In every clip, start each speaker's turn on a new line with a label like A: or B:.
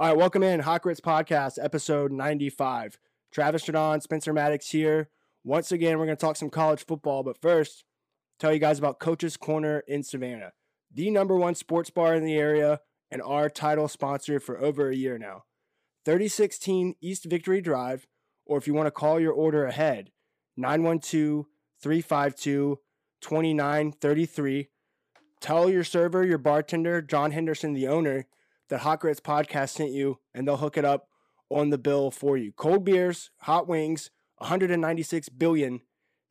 A: All right, welcome in Hot Grits Podcast, episode 95. Travis Jaudon, Spencer Maddox here. Once again, we're going to talk some college football, but first, tell you guys about Coach's Corner in Savannah, the number one sports bar in the area and our title sponsor for over a year now. 3016 East Victory Drive, or if you want to call your order ahead, 912 352 2933. Tell your server, your bartender, John Henderson, the owner, that Hot Grits Podcast sent you, and they'll hook it up on the bill for you. Cold beers, hot wings, 196 billion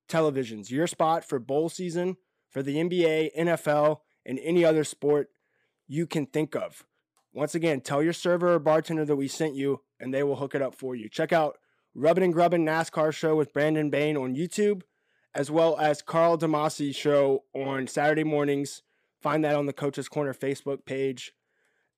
A: televisions. Your spot for bowl season, for the NBA, NFL, and any other sport you can think of. Once again, tell your server or bartender that we sent you, and they will hook it up for you. Check out Rubbin' and Grubbin' NASCAR show with Brandon Bain on YouTube, as well as Carl DeMasi show on Saturday mornings. Find that on the Coach's Corner Facebook page,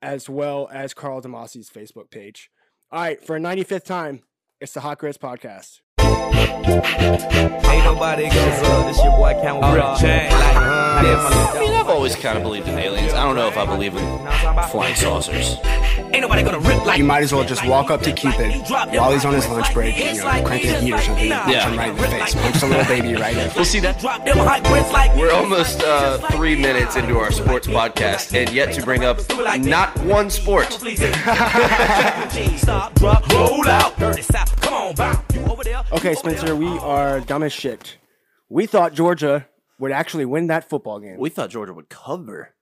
A: as well as Carl DeMasi's Facebook page. All right, for a 95th time, it's the Hot Grits Podcast.
B: Ain't nobody goes up. This your boy Count oh, Real
C: I mean, I've always kind of believed in aliens. I don't know if I believe in flying saucers.
B: Ain't nobody gonna rip like
A: You might as well just walk up to Cupid while he's on his lunch break, and, you know, crank his heat or something, and punch
C: Yeah.
A: him right in the face. Punch the little baby right in
C: We'll see that.
B: Drop them hot grits like
C: We're almost uh, three minutes into our sports podcast, and yet to bring up not one sport.
B: Stop, roll out. Come on, bow. You over there?
A: Okay, Spencer, we are dumb as shit. We thought Georgia would actually win that football game.
C: We thought Georgia would cover.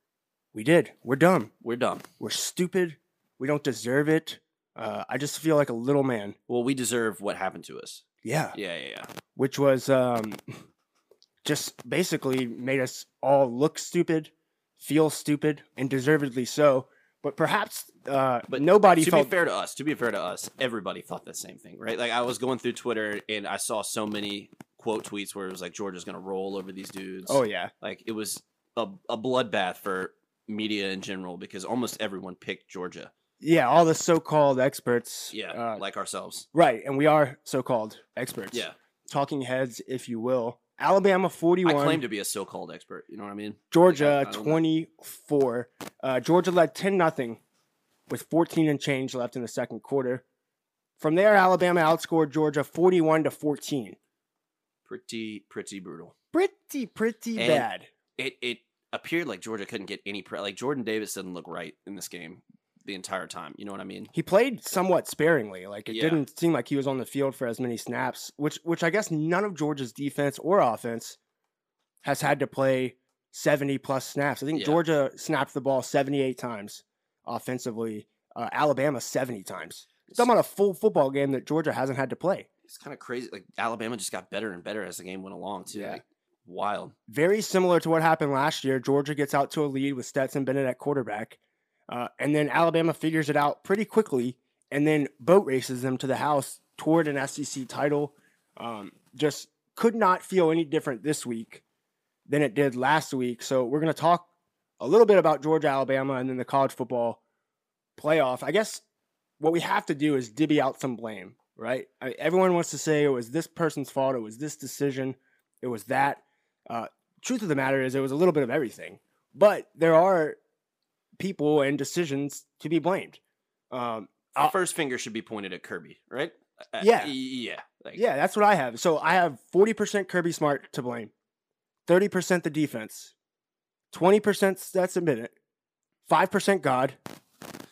A: We did. We're dumb.
C: We're dumb.
A: We're stupid. We don't deserve it. Uh, I just feel like a little man.
C: Well, we deserve what happened to us.
A: Yeah.
C: Yeah, yeah, yeah.
A: Which was um, just basically made us all look stupid, feel stupid, and deservedly so. But perhaps uh, but nobody
C: to
A: felt
C: be fair to us, to be fair to us, everybody thought the same thing, right? Like I was going through Twitter and I saw so many quote tweets where it was like Georgia's going to roll over these dudes.
A: Oh yeah.
C: like it was a, a bloodbath for media in general because almost everyone picked Georgia.
A: Yeah, all the so-called experts.
C: Yeah,
A: uh,
C: like ourselves.
A: right, and we are so-called experts.
C: Yeah,
A: talking heads, if you will. Alabama forty-one.
C: I
A: 41,
C: claim to be a so-called expert. You know what I mean?
A: Georgia
C: I don't
A: 24. Uh, Georgia led 10 nothing with 14 and change left in the second quarter. From there, Alabama outscored Georgia 41 to 14.
C: Pretty, pretty brutal.
A: Pretty, pretty
C: And-
A: bad.
C: It it appeared like Georgia couldn't get any pre- like Jordan Davis didn't look right in this game the entire time. You know what I mean?
A: He played somewhat sparingly. Like it
C: Yeah.
A: didn't seem like he was on the field for as many snaps, which which I guess none of Georgia's defense or offense has had to play 70 plus snaps. I think
C: Yeah.
A: Georgia snapped the ball 78 times offensively. Uh, Alabama 70 times. It's about a full football game that Georgia hasn't had to play.
C: It's kind of crazy. Like Alabama just got better and better as the game went along too.
A: Yeah.
C: Like, wild.
A: Very similar to what happened last year. Georgia gets out to a lead with Stetson Bennett at quarterback, uh, and then Alabama figures it out pretty quickly, and then boat races them to the house toward an SEC title. Um, just could not feel any different this week than it did last week. So we're going to talk a little bit about Georgia, Alabama, and then the college football playoff. I guess what we have to do is divvy out some blame, right? I everyone wants to say it was this person's fault, it was this decision, it was that. Uh, truth of the matter is, it was a little bit of everything. But there are people and decisions to be blamed. Um,
C: The
A: Uh,
C: first finger should be pointed at Kirby, right? Uh,
A: Yeah.
C: y- yeah. Like,
A: yeah, that's what I have. So I have 40% Kirby Smart to blame, 30% the defense, 20% Stetson Bennett, 5% God,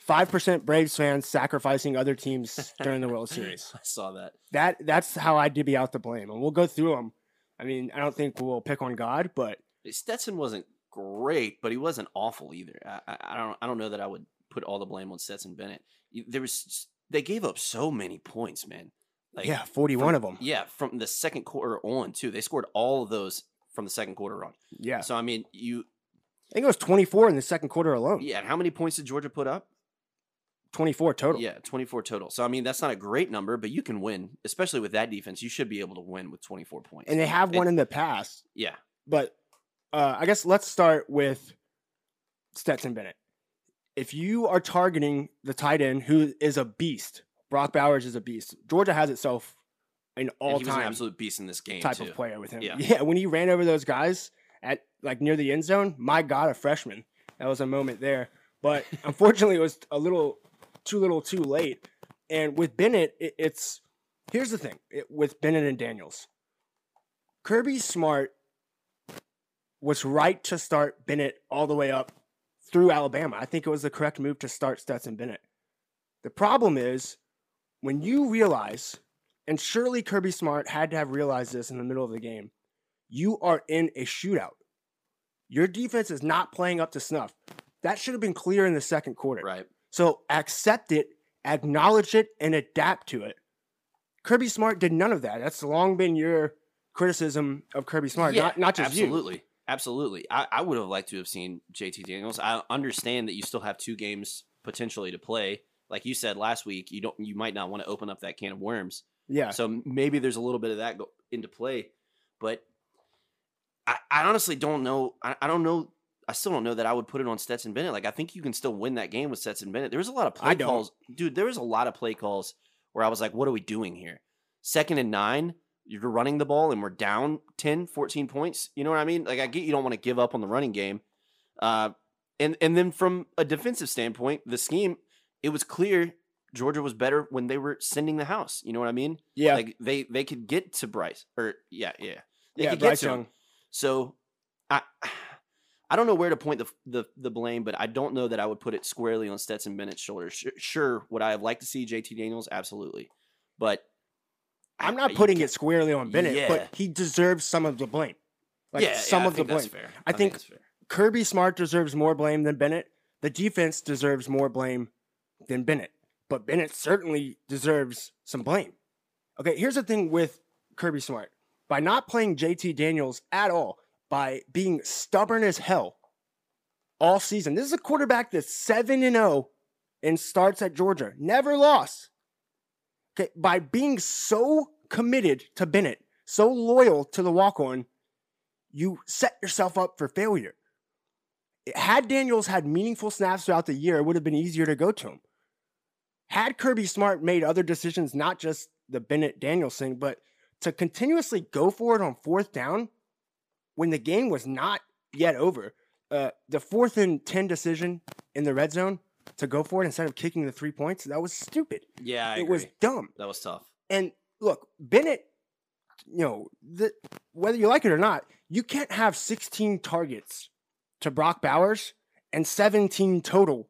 A: 5% Braves fans sacrificing other teams during the World Series.
C: I saw that.
A: That that's how I divvy out the blame, and we'll go through them. I mean, I don't think we'll pick on God, but
C: Stetson wasn't great, but he wasn't awful either. I, I, don't. I don't know that I would put all the blame on Stetson Bennett. There was. They gave up so many points, man. Like,
A: yeah, 41 of them.
C: Yeah, from the second quarter on too. They scored all of those from the second quarter on.
A: Yeah,
C: So I mean, you.
A: I think it was 24 in the second quarter alone.
C: Yeah. and How many points did Georgia put up?
A: 24 total.
C: Yeah, 24 total. So I mean, that's not a great number, but you can win, especially with that defense. You should be able to win with 24 points.
A: and they have
C: It-
A: one in the past.
C: yeah.
A: But uh, I guess let's start with Stetson Bennett. If you are targeting the tight end who is a beast, Brock Bowers is a beast. Georgia has itself an
C: And he was an
A: all-time
C: absolute beast in this game
A: type
C: too.
A: of player with him.
C: Yeah.
A: Yeah. when he ran over those guys at like near the end zone, my God, a freshman. That was a moment there. But unfortunately, it was a little too little, too late. And with Bennett, it, it's here's the thing it, with Bennett and Daniels. Kirby Smart was right to start Bennett all the way up through Alabama. I think it was the correct move to start Stetson Bennett. The problem is when you realize, and surely Kirby Smart had to have realized this in the middle of the game, you are in a shootout. Your defense is not playing up to snuff. That should have been clear in the second quarter.
C: Right.
A: So accept it, acknowledge it, and adapt to it. Kirby Smart did none of that. That's long been your criticism of Kirby Smart,
C: Yeah,
A: not, not just you.
C: absolutely. Absolutely. I, I would have liked to have seen JT Daniels. I understand that you still have two games potentially to play. Like you said last week, you don't you might not want to open up that can of worms.
A: Yeah.
C: So maybe there's a little bit of that go into play, but I, I honestly don't know. I, I don't know. I still don't know that I would put it on Stetson Bennett. Like I think you can still win that game with Stetson Bennett. There was a lot of play calls, dude. There was a lot of play calls where I was like, "What are we doing here?" Second and nine, you're running the ball and we're down 10, 14 points. You know what I mean? Like I get you don't want to give up on the running game, uh, and and then from a defensive standpoint, the scheme it was clear Georgia was better when they were sending the house. You know what I mean?
A: yeah.
C: Like they they could get to Bryce or yeah yeah they
A: yeah.
C: could
A: Bryce
C: get to him. So I I don't know where to point the, the the blame, but I don't know that I would put it squarely on Stetson Bennett's shoulders. Sure, sure would I have liked to see JT Daniels? Absolutely, but
A: I'm not putting it squarely on Bennett,
C: Yeah.
A: but he deserves some of the blame. Like
C: yeah,
A: some
C: yeah, I
A: of the blame.
C: Fair.
A: I think-
C: fair.
A: Kirby Smart deserves more blame than Bennett. The defense deserves more blame than Bennett. But Bennett certainly deserves some blame. Okay, here's the thing with Kirby Smart. By not playing JT Daniels at all, by being stubborn as hell all season. This is a quarterback that's 7 and 0 and starts at Georgia. Never lost. Okay, by being so committed to Bennett, so loyal to the walk-on, you set yourself up for failure. Had Daniels had meaningful snaps throughout the year, it would have been easier to go to him. Had Kirby Smart made other decisions, not just the Bennett Daniels thing, but to continuously go for it on fourth down when the game was not yet over, uh, the fourth and 10 decision in the red zone to go for it instead of kicking the three points, that was stupid.
C: Yeah, I
A: it
C: agree.
A: was dumb.
C: that was tough.
A: And look, Bennett, you know, the, whether you like it or not, you can't have 16 targets to Brock Bowers and 17 total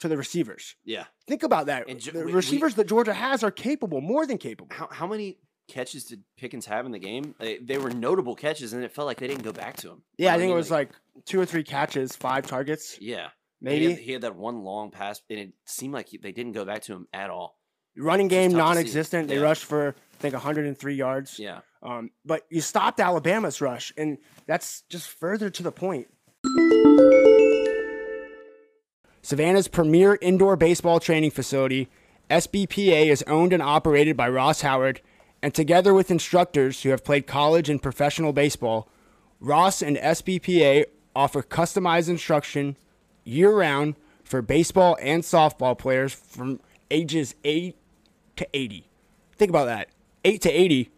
A: to the receivers.
C: Yeah.
A: Think about that.
C: And
A: the
C: we- we-
A: receivers that Georgia has are capable, more than capable.
C: How how many catches did Pickens have in the game? They, they were notable catches, and it felt like they didn't go back to him.
A: Yeah, I
C: know
A: think it
C: mean?
A: was like two or three catches, five targets,
C: yeah, He
A: maybe.
C: had, he had that one long pass, and it seemed like he, they didn't go back to him at all.
A: Running game
C: tough to see.
A: non-existent. They
C: Yeah.
A: rushed for I think 103 yards.
C: Yeah,
A: Um, but you stopped Alabama's rush, and that's just further to the point. Savannah's premier indoor baseball training facility, SBPA, is owned and operated by Ross Howard, and together with instructors who have played college and professional baseball, Ross and SBPA offer customized instruction year round for baseball and softball players from ages 8 to 80. Think about that 8 to 80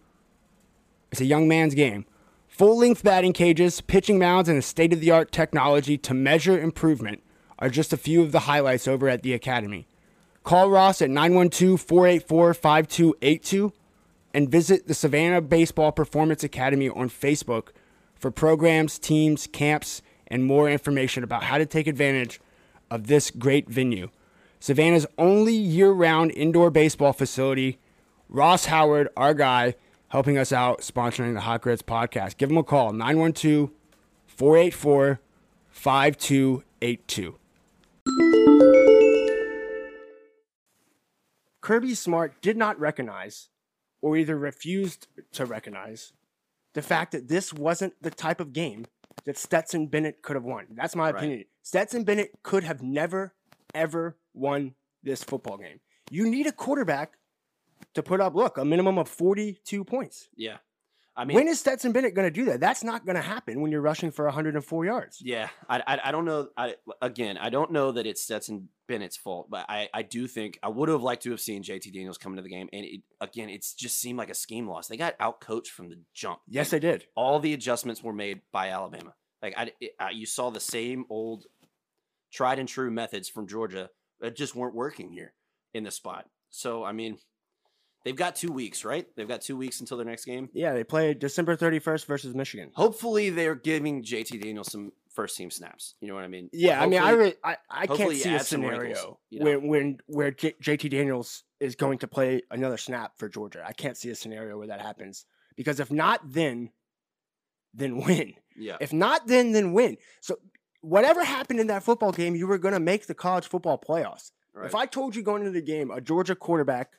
A: it's a young man's game. Full length batting cages, pitching mounds, and a state of the art technology to measure improvement are just a few of the highlights over at the Academy. Call Ross at 912 484 5282 and visit the Savannah Baseball Performance Academy on Facebook for programs, teams, camps, and more information about how to take advantage of this great venue. Savannah's only year round indoor baseball facility. Ross Howard, our guy, helping us out sponsoring the Hot Grits podcast. Give him a call 912 484 5282. Kirby Smart did not recognize, or either refused to recognize, the fact that this wasn't the type of game that Stetson Bennett could have won. That's my
C: Right.
A: opinion. Stetson Bennett could have never, ever won this football game. You need a quarterback to put up, look, a minimum of 42 points.
C: yeah. I mean,
A: when is Stetson Bennett going to do that? That's not going to happen when you're rushing for 104 yards.
C: Yeah, I, I, I don't know. I again, I don't know that it's Stetson Bennett's fault, but I, I do think I would have liked to have seen JT Daniels come into the game, and it, again, it's just seemed like a scheme loss. They got outcoached from the jump.
A: Yes, they did.
C: all the adjustments were made by Alabama. Like I, it, I, you saw the same old tried and true methods from Georgia that just weren't working here. in the spot. So I mean, they've got two weeks, right? They've got two weeks until their next game.
A: Yeah, they play December 31st versus Michigan.
C: Hopefully, they're giving JT Daniels some first team snaps. You know what I mean?
A: Yeah, I mean, I really, I, I can't see a
C: some wrinkles,
A: scenario
C: you know?
A: when when where J- JT Daniels is going to play another snap for Georgia. I can't see a scenario where that happens because if not, then then win.
C: yeah,
A: If not, then then win. So whatever happened in that football game, you were going to make the college football playoffs.
C: right.
A: If I told you going into the game, a Georgia quarterback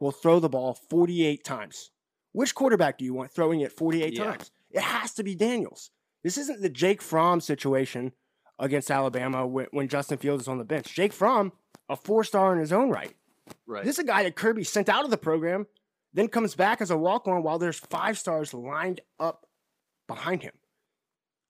A: will throw the ball 48 times, which quarterback do you want throwing it 48
C: Yeah.
A: times? It has to be Daniels. This isn't the Jake Fromm situation against Alabama when, when Justin Fields is on the bench. Jake Fromm, a four star in his own right.
C: right.
A: This is a guy that Kirby sent out of the program, then comes back as a walk on while there's five stars lined up behind him.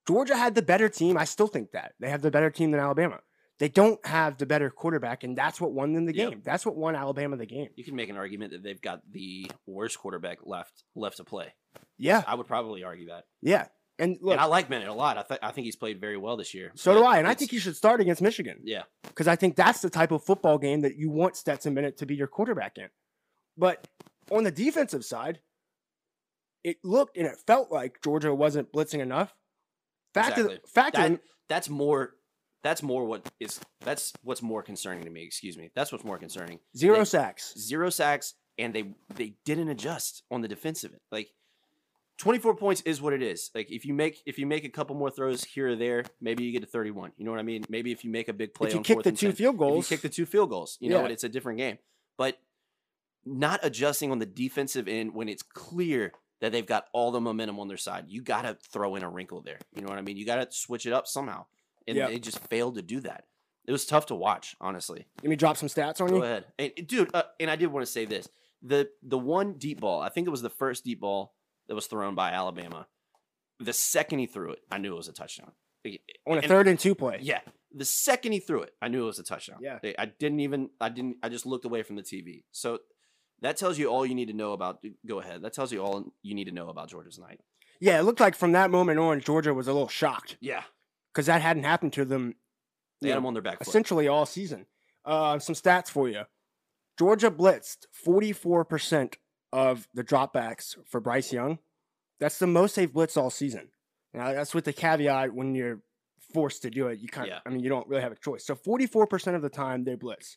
A: Georgia had the better team. I still think that. They have the better team than Alabama. They don't have the better quarterback, and that's what won them the
C: Yep.
A: game. That's what won Alabama the game.
C: you can make an argument that they've got the worst quarterback left left to play.
A: Yeah,
C: I would probably argue that.
A: yeah. And look,
C: and I like Bennett a lot. I, th- I think he's played very well this year.
A: so do I, and I think he should start against Michigan.
C: Yeah,
A: because I think that's the type of football game that you want Stetson Bennett to be your quarterback in. But on the defensive side, it looked and it felt like Georgia wasn't blitzing enough. Fact of
C: Exactly.
A: the, fact
C: that,
A: the-
C: that's more. That's more what is. That's what's more concerning to me. Excuse me. That's what's more concerning.
A: zero
C: they-
A: sacks.
C: Zero sacks, and they they didn't adjust on the defensive end. Like twenty four points is what it is. Like if you make if you make a couple more throws here or there, maybe you get to thirty one. You know what I mean? Maybe if you make a big play
A: If you
C: on
A: kick the two
C: 10,
A: field
C: if
A: goals,
C: you kick the two field goals, you know what? It's a different game. But not adjusting on the defensive end when it's clear that they've got all the momentum on their side. You got to throw in a wrinkle there. You know what I mean? You got to switch it up somehow. And
A: Yeah.
C: they just failed to do that. It was tough to watch, honestly.
A: let me drop some stats on
C: Go
A: you.
C: Go ahead, and, dude. Uh, and I did want to say this: the the one deep ball, I think it was the first deep ball that was thrown by Alabama. The second he threw it, I knew it was a touchdown.
A: On a
C: and-
A: third and two play.
C: yeah, the second he threw it, I knew it was a touchdown.
A: Yeah.
C: I didn't even. I didn't. I just looked away from the TV. So that tells you all you need to know about. Go ahead. That tells you all you need to know about Georgia's night.
A: Yeah, it looked like from that moment on, Georgia was a little shocked
C: Yeah,
A: because that hadn't happened to them
C: they had him on their back foot.
A: essentially all season. Uh, some stats for you. Georgia blitzed 44% of the dropbacks for Bryce Young. That's the most they've blitzed all season. Now, that's with the caveat when you're forced to do it. You kind of,
C: Yeah.
A: I mean, you don't really have a choice. So 44% of the time they blitz.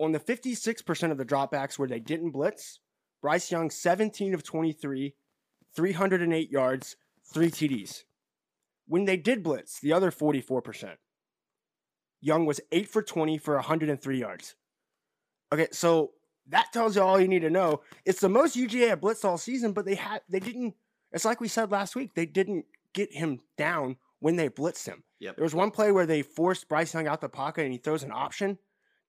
A: On the 56% of the dropbacks where they didn't blitz, Bryce Young, 17 of 23, 308 yards, three TDs. When they did blitz, the other 44%, Young was 8 for 20 for 103 yards. Okay, so that tells you all you need to know. It's the most UGA have blitzed all season, but they had they didn't. It's like we said last week. They didn't get him down when they blitzed him.
C: Yep.
A: There was one play where they forced Bryce Young out the pocket and he throws an option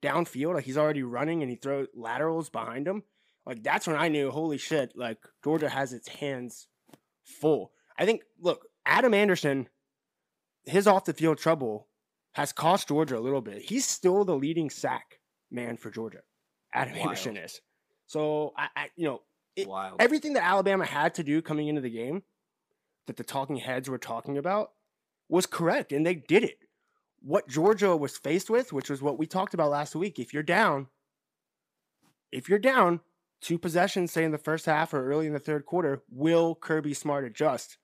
A: downfield, like he's already running and he throws laterals behind him. Like that's when I knew, holy shit, like Georgia has its hands full. I think, look, Adam Anderson, his off the field trouble has cost Georgia a little bit. He's still the leading sack man for Georgia. Adam
C: Wild.
A: Anderson is. So I, I you know, it- everything that Alabama had to do coming into the game that the talking heads were talking about was correct, and they did it. What Georgia was faced with, which was what we talked about last week, if you're down, if you're down two possessions, say in the first half or early in the third quarter, will Kirby Smart adjust?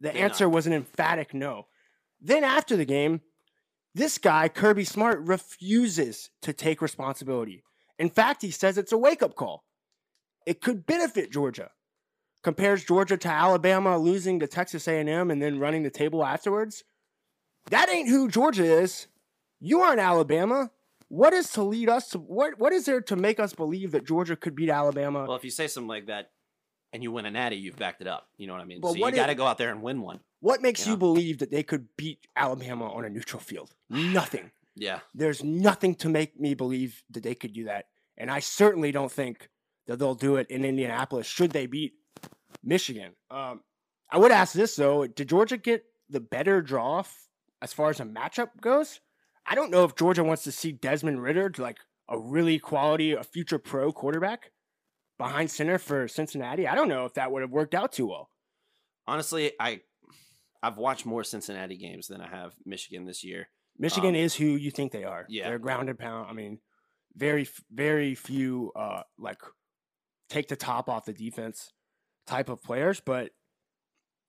A: The
C: Did
A: answer
C: not.
A: was an emphatic no. Then after the game, this guy, Kirby Smart, refuses to take responsibility. In fact, he says it's a wake up call. It could benefit Georgia. Compares Georgia to Alabama losing to Texas A&M and then running the table afterwards. That ain't who Georgia is. You aren't Alabama. What is to lead us to what? What is there to make us believe that Georgia could beat Alabama?
C: well, if you say something like that, and you win a natty, you've backed it up. You know what I mean?
A: But
C: so you got to go out there and win one.
A: what makes
C: yeah.
A: you believe that they could beat Alabama on a neutral field? Nothing.
C: Yeah.
A: There's nothing to make me believe that they could do that. And I certainly don't think that they'll do it in Indianapolis should they beat Michigan. Um, I would ask this though: Did Georgia get the better draw f- as far as a matchup goes? I don't know if Georgia wants to see Desmond Ridder, like a really quality, a future pro quarterback, behind center for Cincinnati. I don't know if that would have worked out too well.
C: Honestly, I I've watched more Cincinnati games than I have Michigan this year.
A: Michigan
C: Um,
A: is who you think they are.
C: yeah.
A: they're grounded pound. I mean, very very few uh like take the top off the defense type of players, but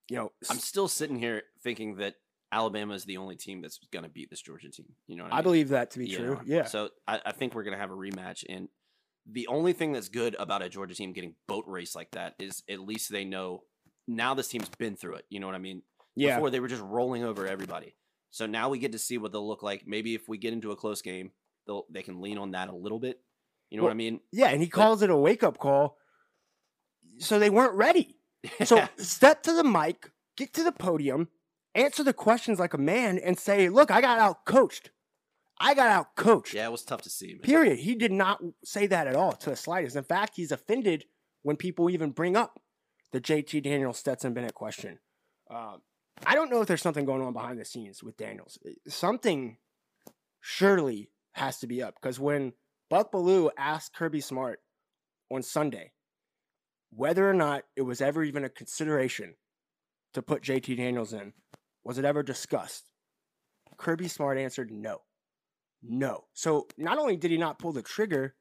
A: you know,
C: I'm still sitting here thinking that Alabama is the only team that's going to beat this Georgia team. You know what I,
A: I
C: mean?
A: believe that to be
C: You
A: true. Yeah.
C: So I, I think we're going to have a rematch. And the only thing that's good about a Georgia team getting boat race like that is at least they know now this team's been through it. You know what I mean?
A: yeah.
C: Before they were just rolling over everybody. So now we get to see what they'll look like. Maybe if we get into a close game, they'll they can lean on that a little bit. You know what I mean?
A: Yeah, and he
C: But-
A: calls it a wake up call. So they weren't ready. So step to the mic, get to the podium, answer the questions like a man, and say, "Look, I got out coached. I got out coached."
C: yeah, it was tough to see. Man.
A: Period. He did not say that at all to the slightest. In fact, he's offended when people even bring up the JT Daniels Stetson Bennett question. Um, I don't know if there's something going on behind the scenes with Daniels. Something surely has to be up because when Buck Belue asked Kirby Smart on Sunday whether or not it was ever even a consideration to put JT Daniels in, was it ever discussed? Kirby Smart answered no. No. So not only did he not pull the trigger,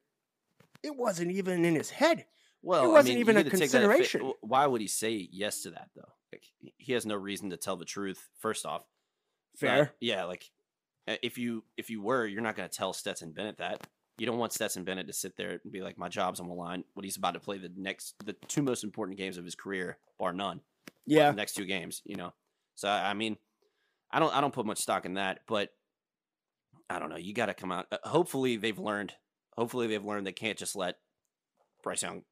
A: it wasn't even in his head.
C: Well, it
A: wasn't
C: mean,
A: even a
C: gotta take that at fa-
A: consideration.
C: Why would he say yes to that though? Like, he- has no reason to tell the truth. First off,
A: Fair.
C: yeah, like uh, if you if you were, you're not going to tell Stetson Bennett that. You don't want Stetson Bennett to sit there and be like, "My job's on the line." When he's about to play the next, the two most important games of his career, bar none.
A: yeah.
C: The next two games, you know. So I I mean, I don't I don't put much stock in that, but I don't know. You got to come out. Uh, hopefully they've learned. Hopefully they've learned they can't just let Bryce Young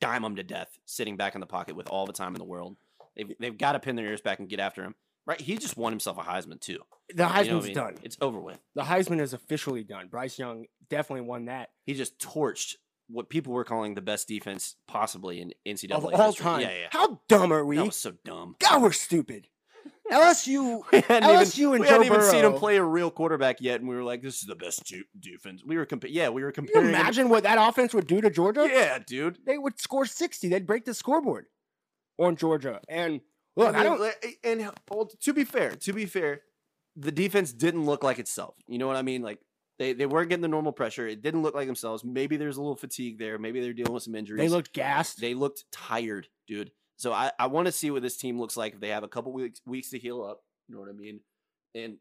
C: dime him to death, sitting back in the pocket with all the time in the world. They've they've got to pin their ears back and get after him. Right? He just won himself a Heisman too.
A: The
C: You know
A: Heisman's
C: I mean?
A: done.
C: It's over with.
A: The Heisman is officially done. Bryce Young definitely won that.
C: He just torched what people were calling the best defense possibly in NCAA
A: of all
C: history.
A: time.
C: Yeah, yeah.
A: How dumb are we?
C: That was so dumb.
A: God, we're stupid. LSU,
C: We hadn't
A: LSU
C: even,
A: and
C: we
A: Joe
C: hadn't even seen him play a real quarterback yet, and we were like, "This is the best ju- defense." We were compa- yeah, we were
A: can you
C: comparing. him-
A: imagine what that offense would do to Georgia?
C: Yeah, dude.
A: They would score 60. They'd break the scoreboard on Georgia. And look, I,
C: mean,
A: don't.
C: And well, to be fair, to be fair, the defense didn't look like itself. You know what I mean? Like they they weren't getting the normal pressure. It didn't look like themselves. Maybe there's a little fatigue there. Maybe they're dealing with some injuries.
A: They looked gassed.
C: they looked tired, dude. So I, I want to see what this team looks like if they have a couple weeks weeks to heal up. You know what I mean? And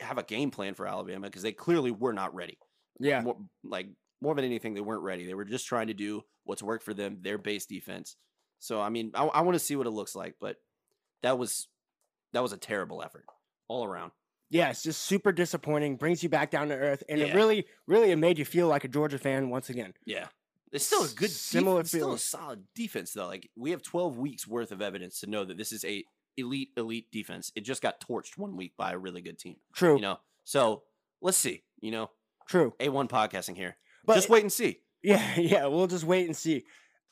C: have a game plan for Alabama because they clearly were not ready.
A: yeah.
C: More, like more than anything, they weren't ready. They were just trying to do what's worked for them, their base defense. So I mean, I, I want to see what it looks like, but that was that was a terrible effort all around.
A: Yeah, it's just super disappointing. Brings you back down to earth, and it really, really, it made you feel like a Georgia fan once again.
C: Yeah. It's still a good
A: Similar
C: def- it's still a solid defense though. Like we have 12 weeks worth of evidence to know that this is a elite elite defense. It just got torched one week by a really good team,
A: True,
C: you know. So, let's see, you know.
A: true.
C: A1 podcasting here.
A: But
C: just wait and see.
A: Yeah, yeah. We'll just wait and see.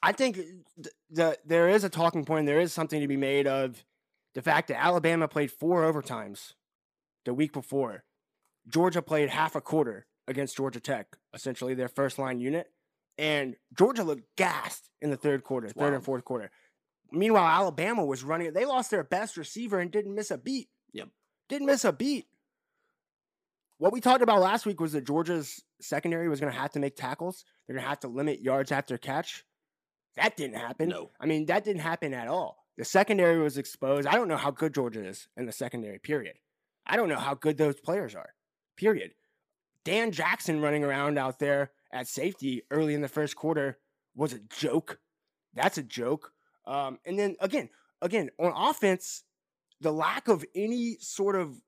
A: I think th- the there is a talking point. There is something to be made of the fact that Alabama played four overtimes the week before. Georgia played half a quarter against Georgia Tech, essentially their first line unit, and Georgia looked gassed in the third quarter, third and fourth quarter. Meanwhile, Alabama was running. They lost their best receiver and didn't miss a beat.
C: Yep.
A: Didn't miss a beat. What we talked about last week was that Georgia's secondary was going to have to make tackles. They're going to have to limit yards after catch. That didn't happen.
C: No.
A: I mean, that didn't happen at all. The secondary was exposed. I don't know how good Georgia is in the secondary, period. I don't know how good those players are, period. Dan Jackson running around out there at safety early in the first quarter was a joke. That's a joke. Um, and then again, again on offense, the lack of any sort of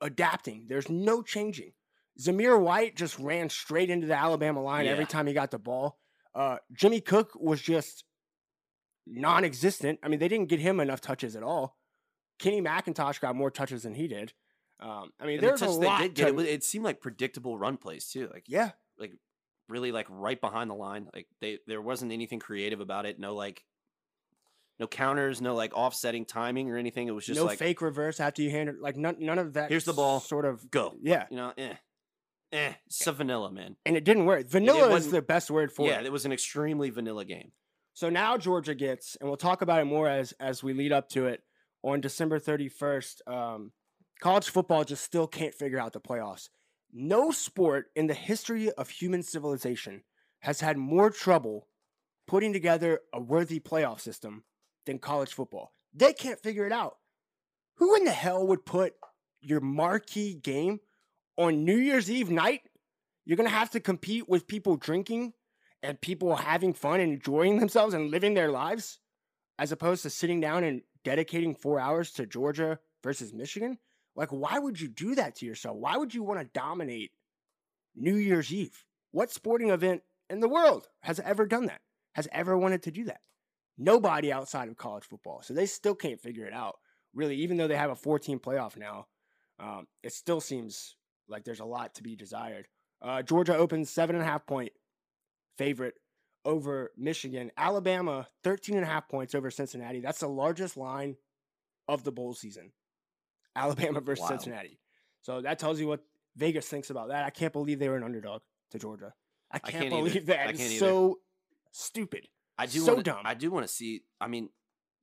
A: adapting. There's no changing. Zamir White just ran straight into the Alabama line every time he got the ball. Uh, Jimmy Cook was just non-existent. I mean, they didn't get him enough touches at all. Kenny McIntosh got more touches than he did. Um, I mean,
C: And the
A: there's a
C: touch they
A: lot.
C: did get, it, it seemed like predictable run plays too. Like
A: yeah,
C: really like right behind the line. Like they there wasn't anything creative about it. No like no counters, no like offsetting timing or anything. It was just
A: no
C: like
A: fake reverse after you hand it. Like none, none of that.
C: Here's the ball.
A: Sort of.
C: go.
A: Yeah,
C: You know, eh. Eh. So vanilla, man.
A: and it didn't work. Vanilla is the best word for
C: Yeah,
A: it.
C: Yeah, it was an extremely vanilla game.
A: So now Georgia gets, and we'll talk about it more as as we lead up to it on December 31st. Um, college football just still can't figure out the playoffs. No sport in the history of human civilization has had more trouble putting together a worthy playoff system than college football. They can't figure it out. Who in the hell would put your marquee game on New Year's Eve night? You're going to have to compete with people drinking and people having fun and enjoying themselves and living their lives as opposed to sitting down and dedicating four hours to Georgia versus Michigan? Like, why would you do that to yourself? Why would you want to dominate New Year's Eve? What sporting event in the world has ever done that? Has ever wanted to do that? Nobody outside of college football. So they still can't figure it out. Really, even though they have a 14 playoff now, um, it still seems like there's a lot to be desired. Uh, Georgia opens seven and a half point favorite over Michigan. Alabama, 13 and a half points over Cincinnati. That's the largest line of the bowl season. Alabama versus
C: Wild.
A: Cincinnati. So that tells you what Vegas thinks about that. I can't believe they were an underdog to Georgia. I can't,
C: can't either.
A: believe that.
C: I
A: It's
C: can't either.
A: so stupid.
C: I do
A: So
C: wanna,
A: dumb.
C: I do want to see. I mean,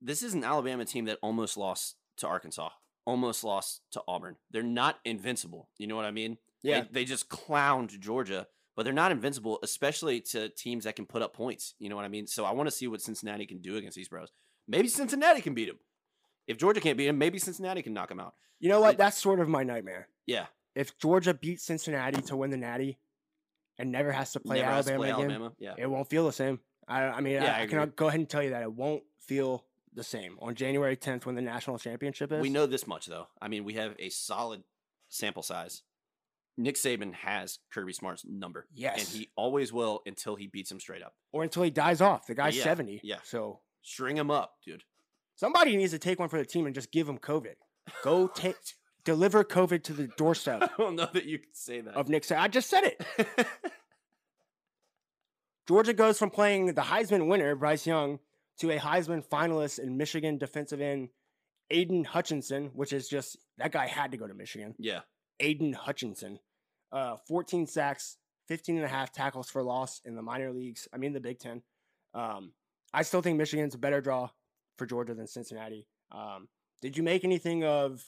C: this is an Alabama team that almost lost to Arkansas, almost lost to Auburn. They're not invincible. You know what I mean?
A: Yeah.
C: They, they just clowned Georgia, but they're not invincible, especially to teams that can put up points. You know what I mean? So I want to see what Cincinnati can do against these bros. Maybe Cincinnati can beat them. If Georgia can't beat him, maybe Cincinnati can knock him out.
A: You know what? That's sort of my nightmare.
C: Yeah.
A: If Georgia beats Cincinnati to win the Natty and never has to play
C: Never has to
A: Alabama
C: play
A: again,
C: Alabama. Yeah.
A: it won't feel the same. I, I mean,
C: Yeah,
A: I,
C: I
A: I go ahead and tell you that it won't feel the same on January 10th when the national championship is.
C: We know this much though. I mean, we have a solid sample size. Nick Saban has Kirby Smart's number.
A: Yes.
C: And he always will until he beats him straight up.
A: or until he dies off. The guy's
C: Yeah,
A: 70.
C: yeah.
A: So
C: String him up, dude.
A: Somebody needs to take one for the team and just give him COVID. Go take, deliver COVID to the doorstep
C: I don't know that you can say that.
A: of Nick. Sa- I just said it. Georgia goes from playing the Heisman winner, Bryce Young, to a Heisman finalist in Michigan defensive end, Aidan Hutchinson, which is just that guy had to go to Michigan.
C: yeah.
A: Aidan Hutchinson. Uh, 14 sacks, 15 and a half tackles for loss in the minor leagues. I mean, the Big Ten. Um, I still think Michigan's a better draw for Georgia than Cincinnati. Um, did you make anything of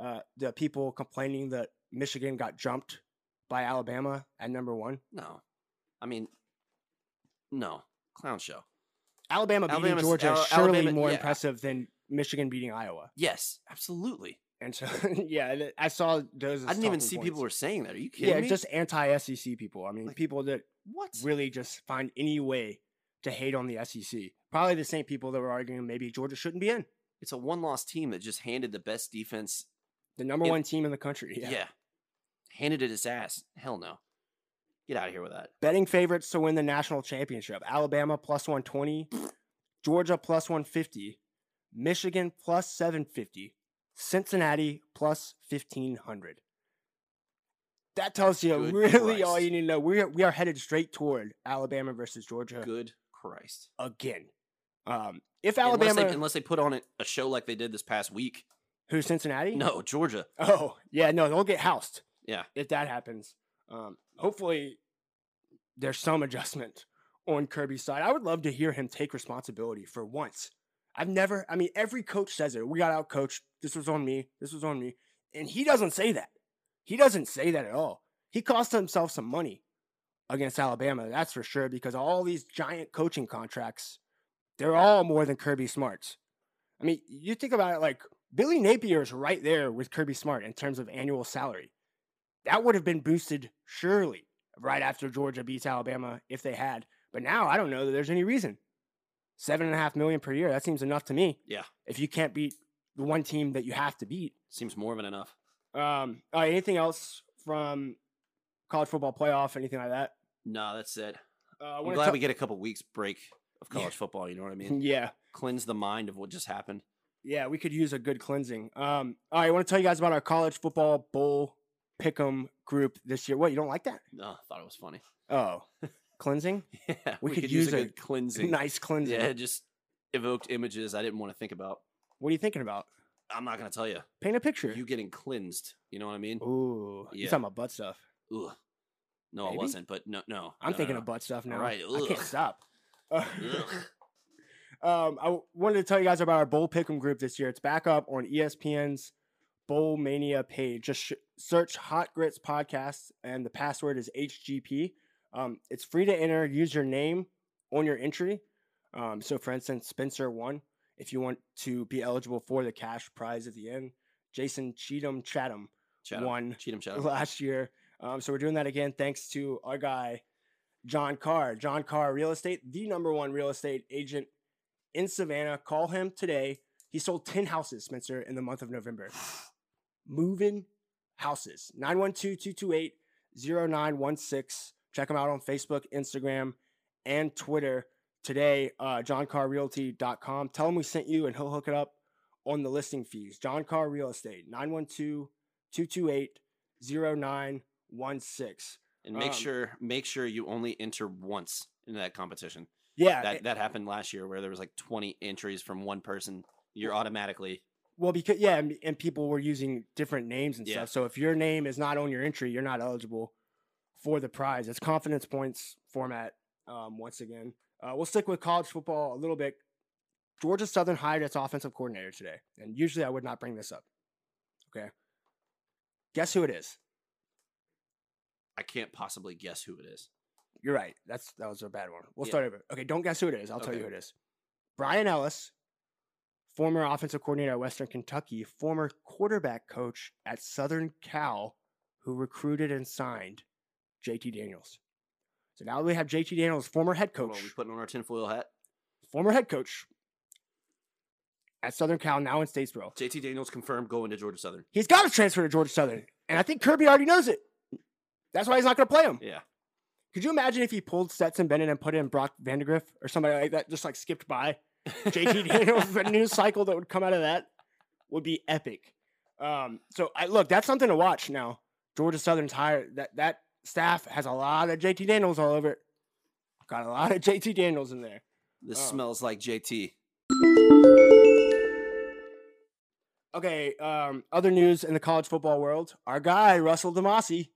A: uh, the people complaining that Michigan got jumped by Alabama at number one?
C: No. I mean, no. Clown show.
A: Alabama beating
C: Alabama's-
A: Georgia is
C: Al-
A: surely
C: Alabama-
A: more
C: yeah.
A: impressive than Michigan beating Iowa.
C: Yes, absolutely.
A: And so, yeah, I saw those.
C: I didn't even see
A: points.
C: people were saying that. Are you kidding
A: yeah,
C: me?
A: just anti-SEC people. I mean,
C: Like,
A: people that
C: what?
A: really just find any way to hate on the SEC. Probably the same people that were arguing maybe Georgia shouldn't be in
C: It's a one-loss team that just handed the best defense.
A: the number
C: It-
A: one team in the country.
C: Yeah.
A: Yeah.
C: Handed it its ass. Hell no. Get out of here with that.
A: Betting favorites to win the national championship: Alabama plus one twenty, Georgia plus one fifty, Michigan plus seven fifty, Cincinnati plus fifteen hundred. That tells you
C: Good
A: really all you need to know. We are, we are headed straight toward Alabama versus Georgia
C: Good Christ.
A: again. Um, if
C: Unless
A: Alabama,
C: they, unless they put on a show like they did this past week.
A: who Cincinnati?
C: No, Georgia.
A: Oh, yeah, no, they'll get housed.
C: Yeah.
A: If that happens. Um, hopefully there's some adjustment on Kirby's side. I would love to hear him take responsibility for once. I've never, I mean, every coach says it. We got out coached. This was on me. This was on me. And he doesn't say that. He doesn't say that at all. He cost himself some money against Alabama, that's for sure, because all these giant coaching contracts, they're all more than Kirby Smart's. I mean, you think about it like Billy Napier is right there with Kirby Smart in terms of annual salary. That would have been boosted surely right after Georgia beats Alabama if they had. But now I don't know that there's any reason. Seven and a half million per year, that seems enough to me.
C: Yeah.
A: If you can't beat the one team that you have to beat.
C: Seems more than enough.
A: Um, right, anything else from college football playoff, anything like that?
C: No, that's it.
A: Uh,
C: I'm glad
A: ta-
C: we get a couple weeks break of
A: Yeah.
C: college football. You know what I mean?
A: Yeah.
C: Cleanse the mind of what just happened.
A: Yeah, we could use a good cleansing. Um, all right, I want to tell you guys about our college football bowl pick'em group this year. What, you don't like that?
C: No, I thought it was funny.
A: Oh, cleansing?
C: Yeah,
A: We could use a
C: good cleansing.
A: nice cleansing.
C: Yeah, it just evoked images I didn't want to think about.
A: What are you thinking about?
C: I'm not gonna tell you.
A: Paint a picture.
C: You getting cleansed. You know what I mean?
A: Ooh, you talking about butt stuff?
C: Ugh. No,
A: Maybe?
C: I wasn't. But no, no.
A: I'm
C: no,
A: thinking
C: no,
A: of butt stuff now.
C: right,
A: I can't
C: ugh.
A: stop. Um, I w- wanted to tell you guys about our bowl pick'em group this year. It's back up on ESPN's Bowl Mania page. Just sh- search Hot Grits Podcast, and the password is HGP. Um, it's free to enter. Use your name on your entry. Um, so, for instance, Spencer won. If you want to be eligible for the cash prize at the end, Jason Cheatham Chatham
C: Chatham.
A: won
C: Cheatham Chatham.
A: last year. Um, so we're doing that again thanks to our guy, John Carr. John Carr Real Estate, the number one real estate agent in Savannah. Call him today. He sold 10 houses, Spencer, in the month of November. Moving houses. 912 228 0916. Check him out on Facebook, Instagram, and Twitter today. Uh, JohnCarRealty.com. Tell him we sent you and he'll hook it up on the listing fees. John Carr Real Estate, 912 228 0916.
C: And make
A: Um,
C: sure make sure you only enter once in that competition.
A: Yeah.
C: That
A: eh,
C: that happened last year where there was like 20 entries from one person. You're automatically
A: well, because, yeah, and, and people were using different names and
C: Yeah.
A: stuff. So if your name is not on your entry, you're not eligible for the prize. It's confidence points format um, once again. Uh, we'll stick with college football a little bit. Georgia Southern hired its offensive coordinator today. And usually I would not bring this up. Okay. Guess who it is?
C: I can't possibly guess who it is.
A: You're right. That's that was a bad one. We'll
C: Yeah.
A: start over. Okay, don't guess who it is. I'll tell you who it is. Bryan Ellis, former offensive coordinator at Western Kentucky, former quarterback coach at Southern Cal, who recruited and signed JT Daniels. So now we have JT Daniels, former head coach,
C: on, we putting on our tinfoil hat.
A: former head coach at Southern Cal, now in Statesboro.
C: JT Daniels confirmed going to Georgia Southern.
A: He's got to transfer to Georgia Southern, and I think Kirby already knows it. That's why he's not going to play him.
C: Yeah.
A: Could you imagine if he pulled Stetson Bennett and put in Brock Vandagriff or somebody like that, just like skipped by? JT Daniels, the news cycle that would come out of that would be epic. Um, so I look, that's something to watch now. Georgia Southern's hire that that staff has a lot of JT Daniels all over it. Got a lot of JT Daniels in there.
C: This
A: Oh.
C: smells like JT.
A: Okay, um, other news in the college football world. Our guy, Russell DeMasi,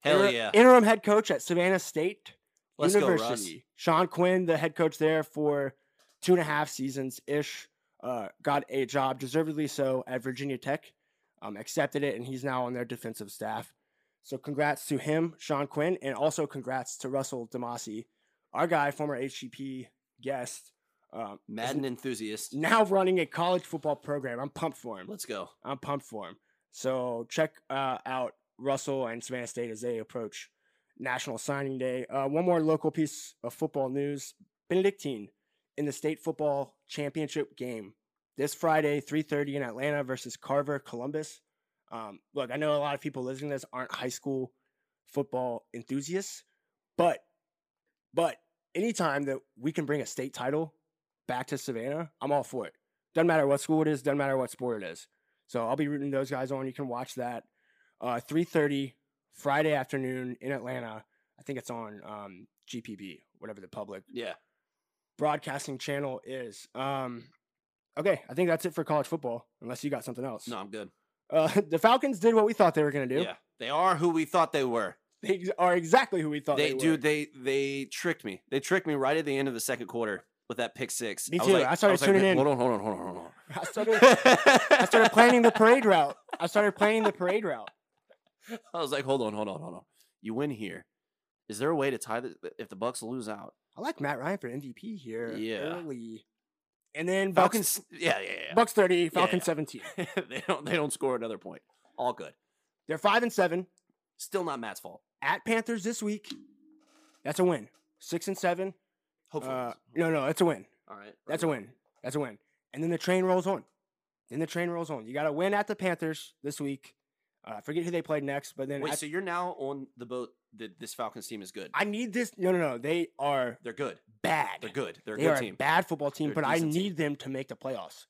C: Hell
A: inter-
C: yeah.
A: interim head coach at Savannah State
C: Let's go,
A: University.
C: Russ.
A: Shawn Quinn, the head coach there for two and a half seasons ish, uh, got a job, deservedly so, at Virginia Tech. Um, accepted it, and he's now on their defensive staff. So congrats to him, Shawn Quinn, and also congrats to Russell DeMasi, our guy, former HGP guest, um,
C: Madden enthusiast.
A: now running a college football program. I'm pumped for him.
C: Let's go.
A: I'm pumped for him. So check uh, out Russell and Savannah State as they approach National Signing Day. Uh, one more local piece of football news: Benedictine in the state football championship game this Friday, 3:30 in Atlanta versus Carver Columbus. Um, look, I know a lot of people listening to this aren't high school football enthusiasts, but but anytime that we can bring a state title back to Savannah, I'm all for it. Doesn't matter what school it is, doesn't matter what sport it is. So I'll be rooting those guys on. You can watch that. Uh, 3:30 Friday afternoon in Atlanta. I think it's on um, GPB, whatever the public
C: Yeah.
A: broadcasting channel is. Um, okay, I think that's it for college football. Unless you got something else.
C: No, I'm good.
A: Uh, the Falcons did what we thought they were going to do.
C: Yeah. They are who we thought they were.
A: They are exactly who we thought
C: They,
A: they, were.
C: dude, they they tricked me. They tricked me right at the end of the second quarter with that pick six.
A: Me too.
C: like-
A: I started
C: was
A: tuning
C: "Wait,
A: in."
C: Hold on, hold on, hold on, hold on.
A: I started, I started planning the parade route. I started planning the parade route.
C: I was like, hold on, hold on, hold on. You win here. Is there a way to tie the if the Bucks lose out?
A: I like Matt Ryan for MVP here.
C: Yeah.
A: Early. And then Bucks,
C: Falcons, yeah, yeah, yeah.
A: Bucks 30, Falcons
C: yeah.
A: 17.
C: they don't they don't score another point. All good.
A: They're 5 and 7
C: Still not Matt's fault.
A: at Panthers this week. That's a win. 6 and 7.
C: Hopefully.
A: Uh, no, no, that's a win.
C: All right.
A: That's a win. That's a win. And then the train rolls on. Then the train rolls on. You got to win at the Panthers this week. Uh, I forget who they played next, but then
C: Wait,
A: I,
C: so you're now on the boat that this Falcons team is good.
A: I need this. No, no, no. They are
C: They're good.
A: bad.
C: They're good. They're a
A: They
C: good
A: are
C: team.
A: a bad football team,
C: They're
A: but I
C: decent team.
A: need them to make the playoffs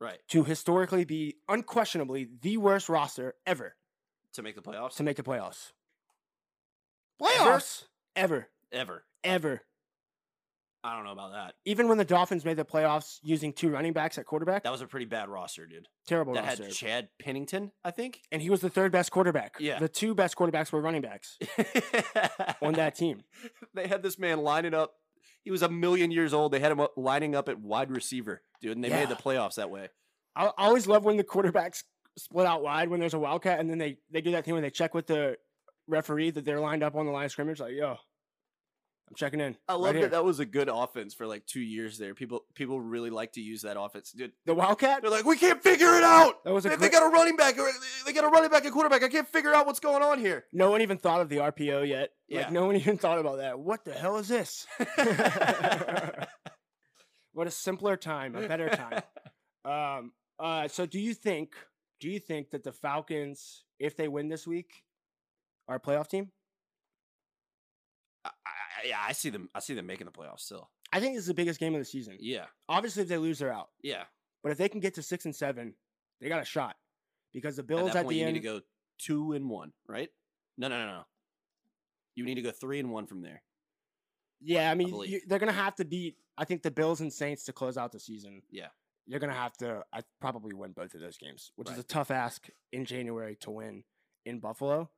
C: Right.
A: to historically be unquestionably the worst roster ever
C: To make the playoffs.
A: to make the playoffs.
C: Ever?
A: Playoffs ever,
C: Ever.
A: ever.
C: I don't know about that.
A: Even when the Dolphins made the playoffs using two running backs at quarterback,
C: That was a pretty bad roster, dude.
A: terrible
C: that
A: roster.
C: had Chad Pennington, I think.
A: and he was the third best quarterback.
C: Yeah.
A: the two best quarterbacks were running backs on that team.
C: they had this man lining up. He was a million years old. They had him up, lining up at wide receiver, dude, and they made the playoffs that way.
A: I, I always love when the quarterbacks split out wide when there's a wildcat, and then they they do that thing when they check with the referee that they're lined up on the line of scrimmage. Like, yo, I'm checking in.
C: I
A: right
C: love
A: here."
C: that that was a good offense for like two years there. People people really like to use that offense. Dude,
A: The wildcat.
C: they're like, we can't figure it out.
A: That was a
C: they, they got a running back. They got a running back and quarterback. I can't figure out what's going on here.
A: No one even thought of the RPO yet.
C: Yeah.
A: Like no one even thought about that. What the hell is this? what a simpler time, a better time. Um, uh, so do you think do you think that the Falcons, if they win this week, are a playoff team?
C: I, yeah, I see them. I see them making the playoffs still.
A: I think this is the biggest game of the season.
C: Yeah,
A: Obviously, if they lose, they're out.
C: yeah.
A: But if they can get to six and seven, they got a shot. Because the Bills
C: at
A: at,
C: point,
A: the
C: you
A: end,
C: need to go two and one, right? No, no, no, no. You need to go three and one from there.
A: yeah, I mean,
C: believe.
A: you, they're gonna have to beat. I think the Bills and Saints to close out the season.
C: Yeah.
A: you're gonna have to. I probably win both of those games, which is a tough ask in January to win in Buffalo.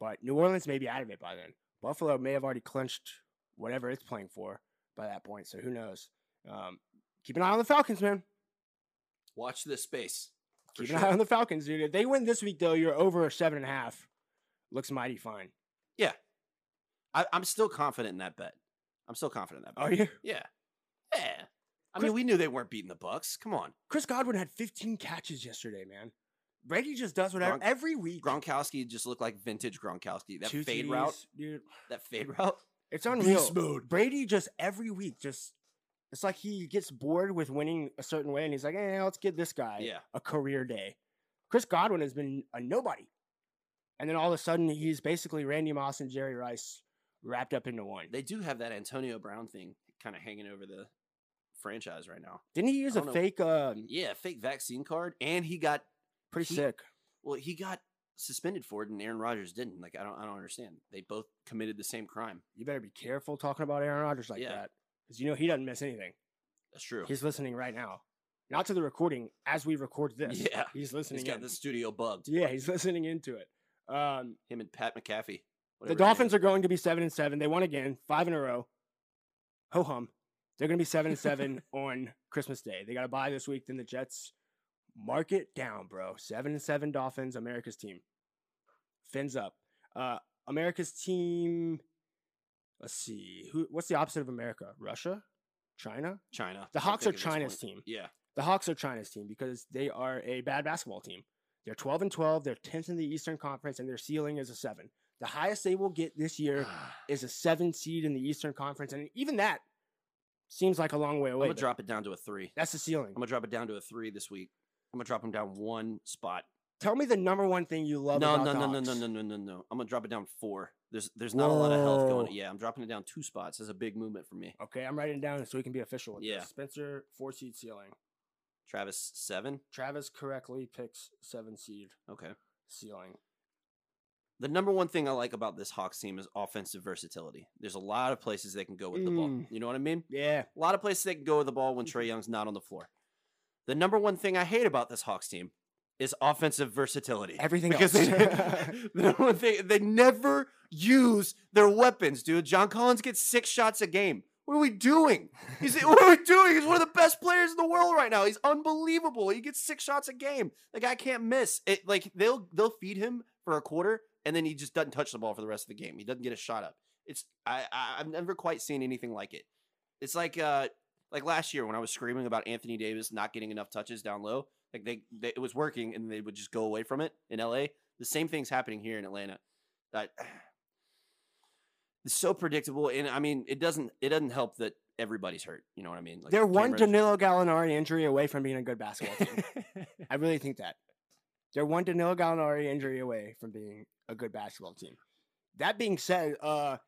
A: But New Orleans may be out of it by then. Buffalo may have already clinched whatever it's playing for by that point. So who knows? Um, keep an eye on the Falcons, man.
C: Watch this space.
A: Keep an eye on the Falcons, dude. If they win this week, though, you're over seven and a half. Looks mighty fine.
C: I, I'm still confident in that bet. I'm still confident in that bet.
A: Are you?
C: Yeah, yeah. I
A: Chris-
C: mean, we knew they weren't beating the Bucs. Come on,
A: Chris Godwin had 15 catches yesterday, man. Brady just does whatever
C: Gronk-
A: every week.
C: Gronkowski just looked like vintage Gronkowski. That
A: Two
C: fade route,
A: dude.
C: that fade route.
A: It's unreal.
C: Beast mode.
A: Brady just every week just it's like he gets bored with winning a certain way and he's like, "Eh, let's give this guy
C: Yeah,
A: a career day." Chris Godwin has been a nobody. And then all of a sudden he's basically Randy Moss and Jerry Rice wrapped up into one.
C: they do have that Antonio Brown thing kind of hanging over the franchise right now.
A: Didn't he use a
C: know.
A: fake um
C: Yeah, fake vaccine card, and he got
A: pretty
C: he-
A: sick.
C: well, he got suspended for it, and Aaron Rodgers didn't. Like, I don't, I don't understand. They both committed the same crime.
A: You better be careful talking about Aaron Rodgers like
C: Yeah.
A: that. Because you know he doesn't miss anything.
C: That's true.
A: He's listening right now. Not to the recording as we record this.
C: Yeah,
A: He's listening
C: He's got
A: in.
C: the studio bugged.
A: Yeah, he's listening into it. Um,
C: Him and Pat McAfee.
A: The Dolphins are going to be seven and seven. They won again, five in a row. Ho hum. They're going to be seven and seven on Christmas Day. They got to bye this week. Then the Jets mark it down, bro. Seven and seven Dolphins, America's team. Fins up. Uh, America's team. Let's see. Who? What's the opposite of America? Russia, China.
C: China.
A: The Hawks are
C: think at this
A: China's team.
C: Yeah.
A: The Hawks are China's team because they are a bad basketball team. They're 12 and 12. They're 10th in the Eastern Conference, and their ceiling is a seven. The highest they will get this year is a seven seed in the Eastern Conference, and even that seems like a long way away.
C: I'm
A: gonna
C: drop it down to a three.
A: That's the ceiling.
C: I'm gonna drop it down to a three this week. I'm gonna drop him down one spot.
A: Tell me the number one thing you love
C: No,
A: about
C: no, no, no, no, no, no, no, no. I'm gonna drop it down four. There's there's not a lot of health going. Yeah, I'm dropping it down two spots. That's a big movement for me.
A: Okay, I'm writing it down so we can be official
C: Yeah.
A: this. Spencer, four seed ceiling.
C: Travis seven.
A: Travis correctly picks seven seed
C: Okay.
A: ceiling.
C: The number one thing I like about this Hawks team is offensive versatility. There's a lot of places they can go with the ball.
A: Mm.
C: You know what I mean?
A: Yeah.
C: A lot of places they can go with the ball when Trae Young's not on the floor. The number one thing I hate about this Hawks team is offensive versatility.
A: Everything
C: because
A: else.
C: they, the number one thing they never use their weapons, dude. John Collins gets six shots a game. What are we doing? He's what are we doing? He's one of the best players in the world right now. He's unbelievable. He gets six shots a game. The guy can't miss. It like they'll they'll feed him for a quarter and then he just doesn't touch the ball for the rest of the game. He doesn't get a shot up. It's I, I I've never quite seen anything like it. It's like uh like last year when I was screaming about Anthony Davis not getting enough touches down low. Like they, they it was working and they would just go away from it in LA. The same thing's happening here in Atlanta. That it's so predictable, and I mean, it doesn't it doesn't help that everybody's hurt. You know what I mean? Like
A: They're one Danilo Gallinari injury away from being a good basketball team. I really think that. They're one Danilo Gallinari injury away from being a good basketball team. That being said, uh,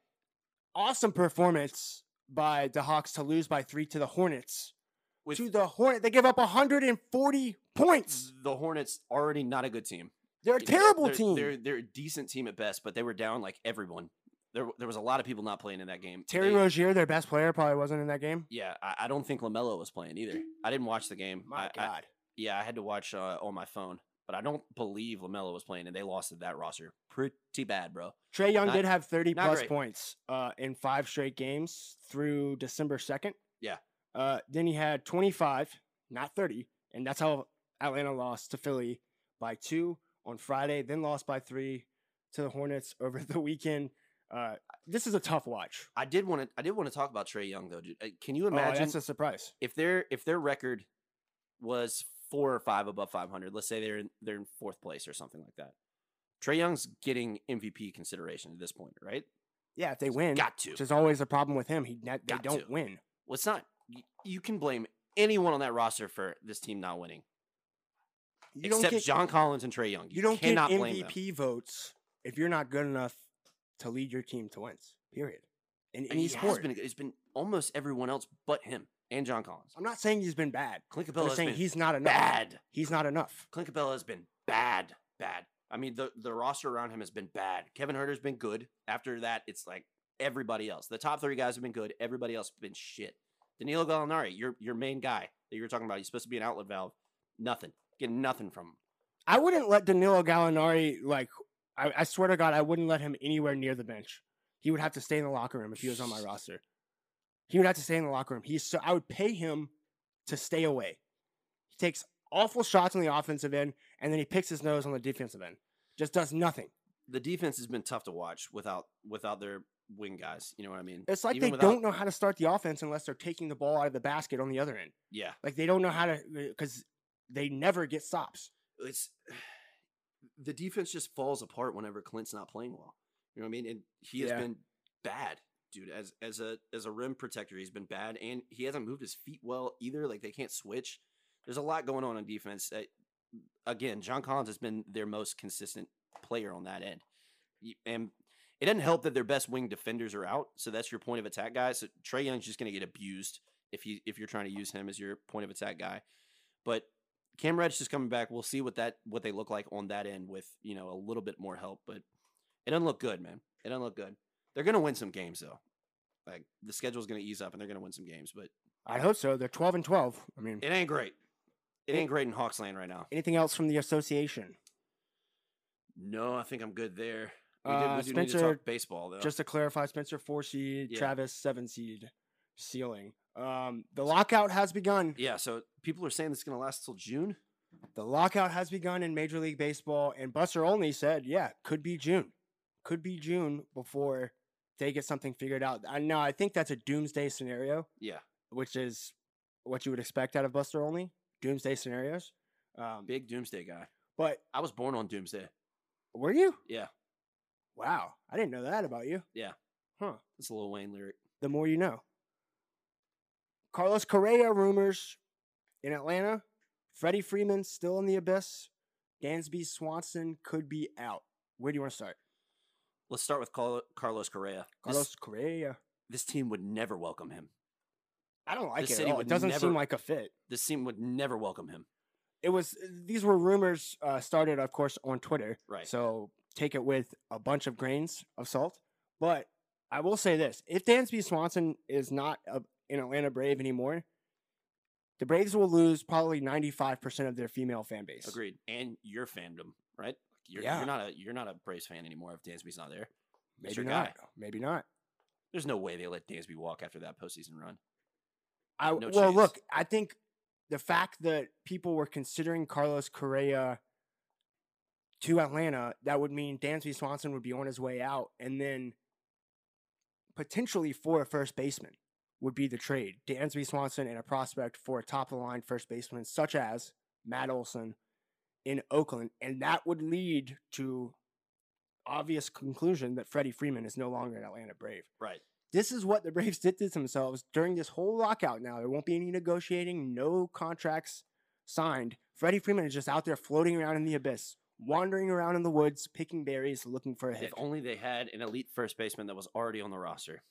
A: awesome performance by the Hawks to lose by three to the Hornets.
C: With
A: to the Hornet, they give up 140 points.
C: the Hornets already not a good team.
A: They're a
C: You know,
A: terrible
C: they're,
A: team.
C: They're they're a decent team at best, but they were down like everyone. There there was a lot of people not playing in that game.
A: Terry
C: They-
A: Rozier, their best player, probably wasn't in that game.
C: Yeah, I, I don't think LaMelo was playing either. I didn't watch the game.
A: My
C: I- I-
A: God.
C: yeah, I had to watch uh, on my phone, but I don't believe LaMelo was playing, and they lost to that roster pretty bad, bro.
A: Trae Young
C: Not-
A: did have 30 plus
C: great.
A: points uh, in five straight games through December 2nd.
C: Yeah.
A: Uh, then he had 25, not 30. And that's how Atlanta lost to Philly by two on Friday, then lost by three to the Hornets over the weekend. Uh, this is a tough watch.
C: I did want to. I did want to talk about Trae Young though. Uh, Can you
A: Oh,
C: imagine
A: that's a surprise.
C: if their if their record was four or five above 500? Let's say they're in, they're in fourth place or something like that. Trae Young's getting MVP consideration at this point, right?
A: Yeah, if they win,
C: Got to.
A: which is always a problem with him. He they
C: Got
A: don't
C: to.
A: win.
C: Well, it's not. You can blame anyone on that roster for this team not winning,
A: You don't
C: except
A: get
C: John Collins and Trae Young.
A: you don't get
C: cannot blame.
A: MVP votes if you're not good enough to lead your team to wins. Period. In
C: And
A: any sport.
C: been. It's been almost everyone else but him and John Collins.
A: I'm not saying he's been bad.
C: Clint
A: I'm Capela
C: has
A: saying he's not enough.
C: bad.
A: He's not enough.
C: Clint Capela has been bad, bad. I mean, the the roster around him has been bad. Kevin Huerter's been good. After that, it's like everybody else. The top three guys have been good. Everybody else has been shit. Danilo Gallinari, your your main guy that you were talking about, he's supposed to be an outlet valve. Nothing. Getting nothing from him.
A: I wouldn't let Danilo Gallinari like. I, I swear to God, I wouldn't let him anywhere near the bench. He would have to stay in the locker room if he was on my roster. He would have to stay in the locker room. He's so I would pay him to stay away. He takes awful shots on the offensive end, and then he picks his nose on the defensive end. Just does nothing.
C: The defense has been tough to watch without without their wing guys. You know what I mean?
A: It's like
C: Even
A: they
C: without-
A: don't know how to start the offense unless they're taking the ball out of the basket on the other end.
C: Yeah,
A: Like they don't know how to because they never get stops.
C: it's the defense just falls apart whenever Clint's not playing well. You know what I mean? And he has
A: Yeah.
C: been bad, dude. As as a as a rim protector, he's been bad, and he hasn't moved his feet well either. Like they can't switch. There's a lot going on on defense. Uh, again, John Collins has been their most consistent player on that end, and it doesn't help that their best wing defenders are out. So that's your point of attack guy. So Trae Young's just going to get abused if he if you're trying to use him as your point of attack guy. But Cam Reddish is coming back. We'll see what that what they look like on that end with you know a little bit more help. But it doesn't look good, man. It doesn't look good. They're gonna win some games though. Like the schedule's gonna ease up and they're gonna win some games, but
A: I hope so. They're twelve and twelve. I mean,
C: it ain't great. It ain't great in Hawksland right now.
A: anything else from the association?
C: No, I think I'm good there. We, did,
A: Uh,
C: we to
A: Spencer,
C: baseball though.
A: Just to clarify, Spencer four seed,
C: Yeah.
A: Travis seven seed, ceiling. Um, the lockout has begun.
C: yeah, so people are saying this is gonna last till June.
A: The lockout has begun in Major League Baseball, and Buster Olney said, "Yeah, could be June, could be June before they get something figured out." I know. I think that's a doomsday scenario,
C: Yeah,
A: which is what you would expect out of Buster Olney. Doomsday scenarios. Um,
C: big doomsday guy.
A: but
C: I was born on doomsday.
A: were you?
C: Yeah,
A: Wow, I didn't know that about you.
C: yeah.
A: Huh.
C: It's a Lil Wayne lyric.
A: the more you know. Carlos Correa rumors in Atlanta. Freddie Freeman still in the abyss. Dansby Swanson could be out. Where do you want to start?
C: Let's start with Carlos Correa. This-
A: Carlos Correa.
C: this team would never welcome him.
A: I don't like it. At all. It doesn't
C: never-
A: seem like a fit.
C: This team would never welcome him.
A: It was these were rumors uh, started, of course, on Twitter.
C: Right.
A: So take it with a bunch of grains of salt. But I will say this: if Dansby Swanson is not a, an Atlanta Brave anymore, the Braves will lose probably ninety five percent of their female fan base.
C: Agreed. And your fandom, right? You're,
A: Yeah.
C: you're not a you're not a Braves fan anymore if Dansby's not there.
A: Maybe not.
C: guy.
A: Maybe not.
C: There's no way they let Dansby walk after that postseason run.
A: I
C: No
A: well,
C: chance.
A: look, I think the fact that people were considering Carlos Correa to Atlanta, that would mean Dansby Swanson would be on his way out, and then potentially for a first baseman would be the trade. Dansby Swanson and a prospect for a top of the line first baseman, such as Matt Olson in Oakland, and that would lead to obvious conclusion that Freddie Freeman is no longer an Atlanta Brave.
C: Right.
A: This is what the Braves did to themselves during this whole lockout. Now there won't be any negotiating, no contracts signed. Freddie Freeman is just out there floating around in the abyss, wandering around in the woods, picking berries, looking for a hit.
C: If only they had an elite first baseman that was already on the roster.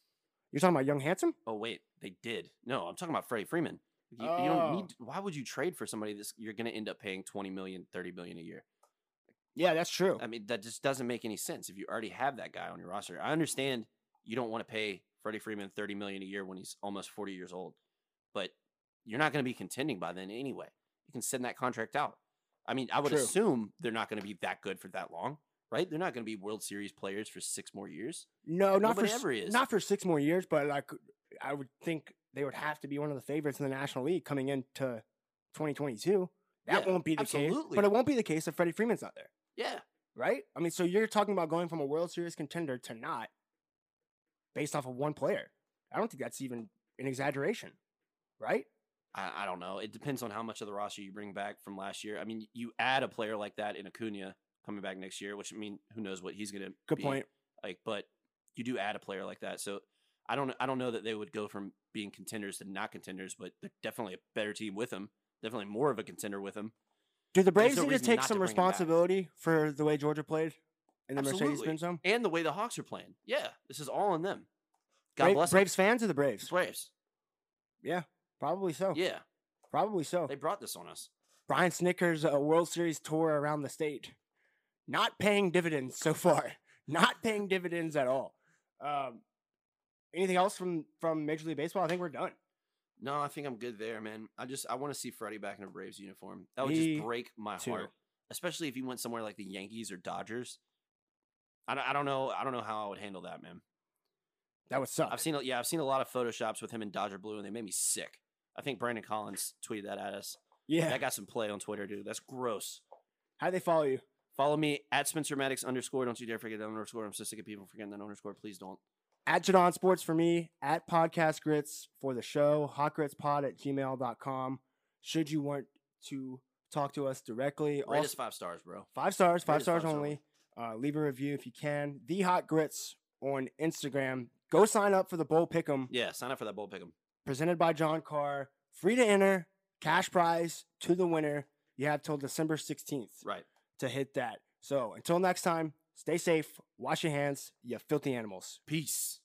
A: You're talking about Young Handsome?
C: Oh wait, they did. No, I'm talking about Freddie Freeman. You, you don't
A: Oh.
C: need. Why would you trade for somebody that's you're going to end up paying 20 million, 30 million a year?
A: Yeah, that's true.
C: I mean, that just doesn't make any sense if you already have that guy on your roster. I understand you don't want to pay Freddie Freeman 30 million a year when he's almost 40 years old, but you're not going to be contending by then anyway. You can send that contract out. I mean, I would
A: True.
C: assume they're not going to be that good for that long, right? They're not going to be World Series players for six more years.
A: No, not for
C: Nobody
A: s-
C: ever is.
A: not for six more years, but like I would think they would have to be one of the favorites in the National League coming into 2022. That
C: Yeah,
A: won't be the case. But it won't be the case if Freddie Freeman's not there,
C: Yeah.
A: right? I mean, so you're talking about going from a World Series contender to not based off of one player. I don't think that's even an exaggeration, right?
C: I, I don't know. It depends on how much of the roster you bring back from last year. I mean, you add a player like that in Acuna coming back next year, which I mean, who knows what he's going to
A: Good point.
C: Like, but you do add a player like that, so I don't I don't know that they would go from being contenders to not contenders, but they're definitely a better team with him. Definitely more of a contender with him.
A: Do the Braves
C: no
A: need to take some
C: to bring him back.
A: responsibility for the way Georgia played in the. Mercedes-Benz zone?
C: And the way the Hawks are playing. Yeah, this is all on them. God
A: Bra-
C: bless them.
A: Braves fans or the Braves?
C: Braves.
A: Yeah, probably so.
C: Yeah,
A: Probably so.
C: they brought this on us.
A: Brian Snitker's uh, World Series tour around the state, not paying dividends so far. Not paying dividends at all. Um, anything else from from Major League Baseball? I think we're done.
C: No, I think I'm good there, man. I just I want to see Freddie back in a Braves uniform. That would
A: Me
C: just break my
A: too.
C: heart, especially if he went somewhere like the Yankees or Dodgers. I don't, I don't know. I don't know how I would handle that, man.
A: That would suck.
C: I've seen a- yeah, I've seen a lot of photoshops with him in Dodger blue, and they made me sick. I think Brandon Collins tweeted that at us.
A: yeah.
C: That got some play on Twitter, dude. That's gross.
A: How do they follow you?
C: Follow me at Spencer Maddox underscore. Don't you dare forget that underscore. I'm so sick of people forgetting that underscore. Please don't.
A: At Jaudon Sports for me, at Podcast Grits for the show, hotgritspod at gmail.com. Should you want to talk to us directly,
C: Rate
A: also-
C: us five stars, bro.
A: Five stars, five stars
C: five stars
A: only. Uh, leave a review if you can. The Hot Grits on Instagram. Go sign up for the Bowl Pick'em
C: Yeah, sign up for that Bowl pick'em.
A: presented by John Carr. Free to enter, cash prize to the winner. You have till December 16th
C: Right.
A: to hit that. So until next time, Stay safe, wash your hands, you filthy animals.
C: Peace.